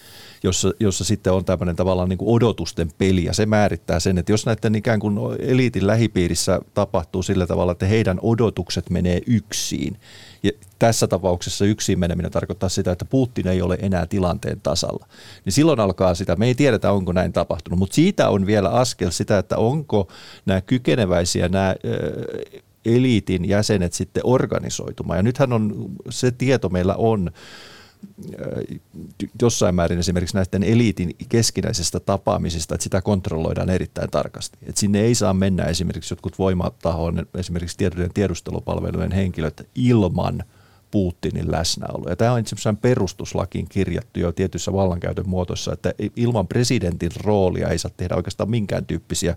jossa, jossa sitten on tämmöinen tavallaan niin kuin odotusten peli ja se määrittää sen, että jos näiden ikään kuin eliitin lähipiirissä tapahtuu sillä tavalla, että heidän odotukset menee yksin, ja tässä tapauksessa yksin meneminen tarkoittaa sitä, että Putin ei ole enää tilanteen tasalla. Niin silloin alkaa sitä, me ei tiedetä onko näin tapahtunut, mutta siitä on vielä askel sitä, että onko nämä kykeneväisiä nämä eliitin jäsenet sitten organisoitumaan. Ja nythän on, se tieto meillä on, jossain määrin esimerkiksi näiden eliitin keskinäisestä tapaamisesta, että sitä kontrolloidaan erittäin tarkasti. Että sinne ei saa mennä esimerkiksi jotkut voimatahoon, esimerkiksi tiedustelupalvelujen henkilöt ilman – Putinin läsnäolo. Ja tämä on itse asiassa perustuslakiin kirjattu jo tietyissä vallankäytön muotoissa, että ilman presidentin roolia ei saa tehdä oikeastaan minkään tyyppisiä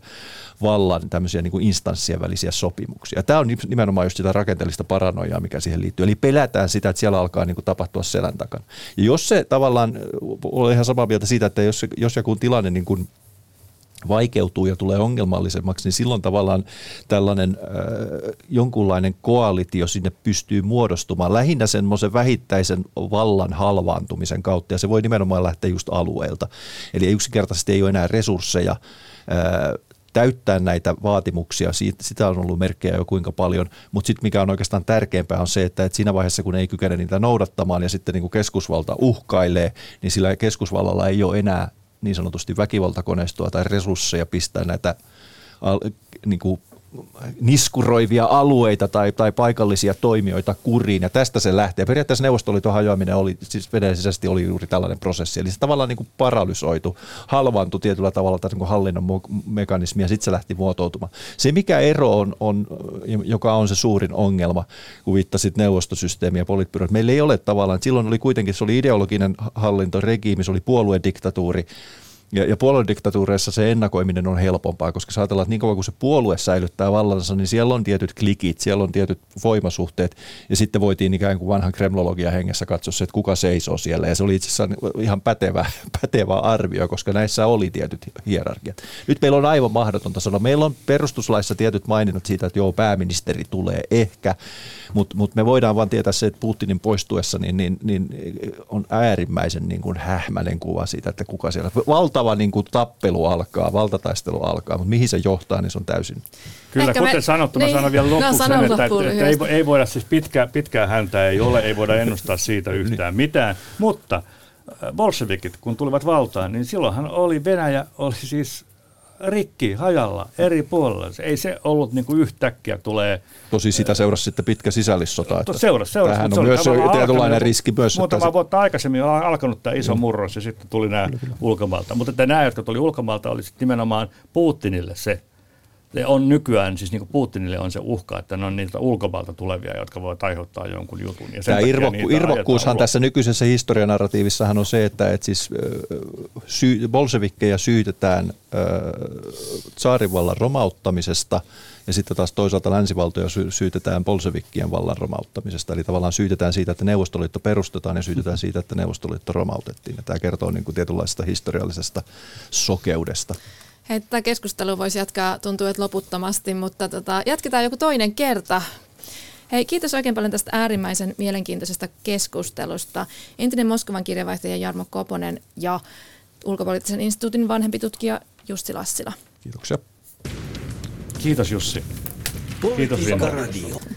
vallan tämmöisiä niin kuin instanssien välisiä sopimuksia. Tämä on nimenomaan just sitä rakenteellista paranoiaa, mikä siihen liittyy. Eli pelätään sitä, että siellä alkaa niin kuin tapahtua selän takana. Ja jos se tavallaan, olen ihan samaa mieltä siitä, että jos, jos joku tilanne niin kuin vaikeutuu ja tulee ongelmallisemmaksi, niin silloin tavallaan tällainen äh, jonkunlainen koalitio sinne pystyy muodostumaan lähinnä semmoisen vähittäisen vallan halvaantumisen kautta. Ja se voi nimenomaan lähteä just alueelta. Eli yksinkertaisesti ei ole enää resursseja äh, täyttää näitä vaatimuksia, siitä, sitä on ollut merkkejä jo kuinka paljon, mutta sitten mikä on oikeastaan tärkeämpää on se, että, että siinä vaiheessa kun ei kykene niitä noudattamaan ja sitten niin kuin keskusvalta uhkailee, niin sillä keskusvallalla ei ole enää niin sanotusti väkivaltakoneistoa tai resursseja pistää näitä niin kuin niskuroivia alueita tai, tai paikallisia toimijoita kuriin, ja tästä se lähtee. Periaatteessa Neuvostoliiton hajoaminen oli, siis Venäjän sisäisesti oli juuri tällainen prosessi, eli se tavallaan niin kuin paralysoitu, halvantui tietyllä tavalla tai niin hallinnon mekanismi, ja sitten se lähti muotoutumaan. Se, mikä ero on, on, joka on se suurin ongelma, kun viittasit neuvostosysteemiä ja politbyroon, meillä ei ole tavallaan, silloin oli kuitenkin, se oli ideologinen hallinto, regiimi, se oli puoluediktatuuri, ja, ja puoluediktatuureissa se ennakoiminen on helpompaa, koska sä ajatellaan, että niin kauan kuin se puolue säilyttää vallansa, niin siellä on tietyt klikit, siellä on tietyt voimasuhteet, ja sitten voitiin ikään kuin vanhan kremlologian hengessä katsoa se, että kuka seisoo siellä, ja se oli itse asiassa ihan pätevä, [laughs] pätevä arvio, koska näissä oli tietyt hierarkiat. Nyt meillä on aivan mahdotonta sanoa. Meillä on perustuslaissa tietyt maininnat siitä, että joo, pääministeri tulee ehkä, mutta mut me voidaan vaan tietää se, että Putinin poistuessa niin, niin, niin on äärimmäisen niin kuin hähmäinen kuva siitä, että kuka siellä. Valtava niin kuin tappelu alkaa, valtataistelu alkaa, mutta mihin se johtaa, niin se on täysin. Kyllä, Ehkä kuten me, sanottu, niin, mä sanon vielä lopuksi no, sen, että, että, että ei, ei voida siis pitkää, pitkää häntä ei ole, ei voida ennustaa siitä yhtään mitään, mutta äh, bolshevikit, kun tulivat valtaan, niin silloinhan oli Venäjä, oli siis rikki, hajalla, eri puolella. Ei se ollut niin kuin yhtäkkiä tulee Tosi sitä seurasi sitten pitkä sisällissota. Että Seurasi, seurasi. Tämähän on se myös tietynlainen alkanut- riski myös. Muutama että se- vuotta aikaisemmin on alkanut tämä iso murros ja sitten tuli nämä ulkomailta. Mutta että nämä, jotka tuli ulkomailta, oli sitten nimenomaan Putinille se. On nykyään, siis niin kuin Putinille on se uhka, että ne on niitä ulkomailta tulevia, jotka voivat aiheuttaa jonkun jutun. Ja Tämä irvokku, irvokkuushan tässä nykyisessä historianarratiivissahan on se, että et siis, ö, sy, bolsevikkeja syytetään ö, tsaarivallan romauttamisesta ja sitten taas toisaalta länsivaltoja sy- syytetään bolsevikkien vallan romauttamisesta. Eli tavallaan syytetään siitä, että Neuvostoliitto perustetaan ja syytetään siitä, että Neuvostoliitto romautettiin. Ja tämä kertoo niin kuin tietynlaisesta historiallisesta sokeudesta. Hei, tätä keskustelua voisi jatkaa, tuntuu, että loputtomasti, mutta tota, jatketaan joku toinen kerta. Hei, kiitos oikein paljon tästä äärimmäisen mielenkiintoisesta keskustelusta. Entinen Moskovan kirjavaihtaja Jarmo Koponen ja ulkopoliittisen instituutin vanhempi tutkija Jussi Lassila. Kiitoksia. Kiitos Jussi. Kiitos. Radio.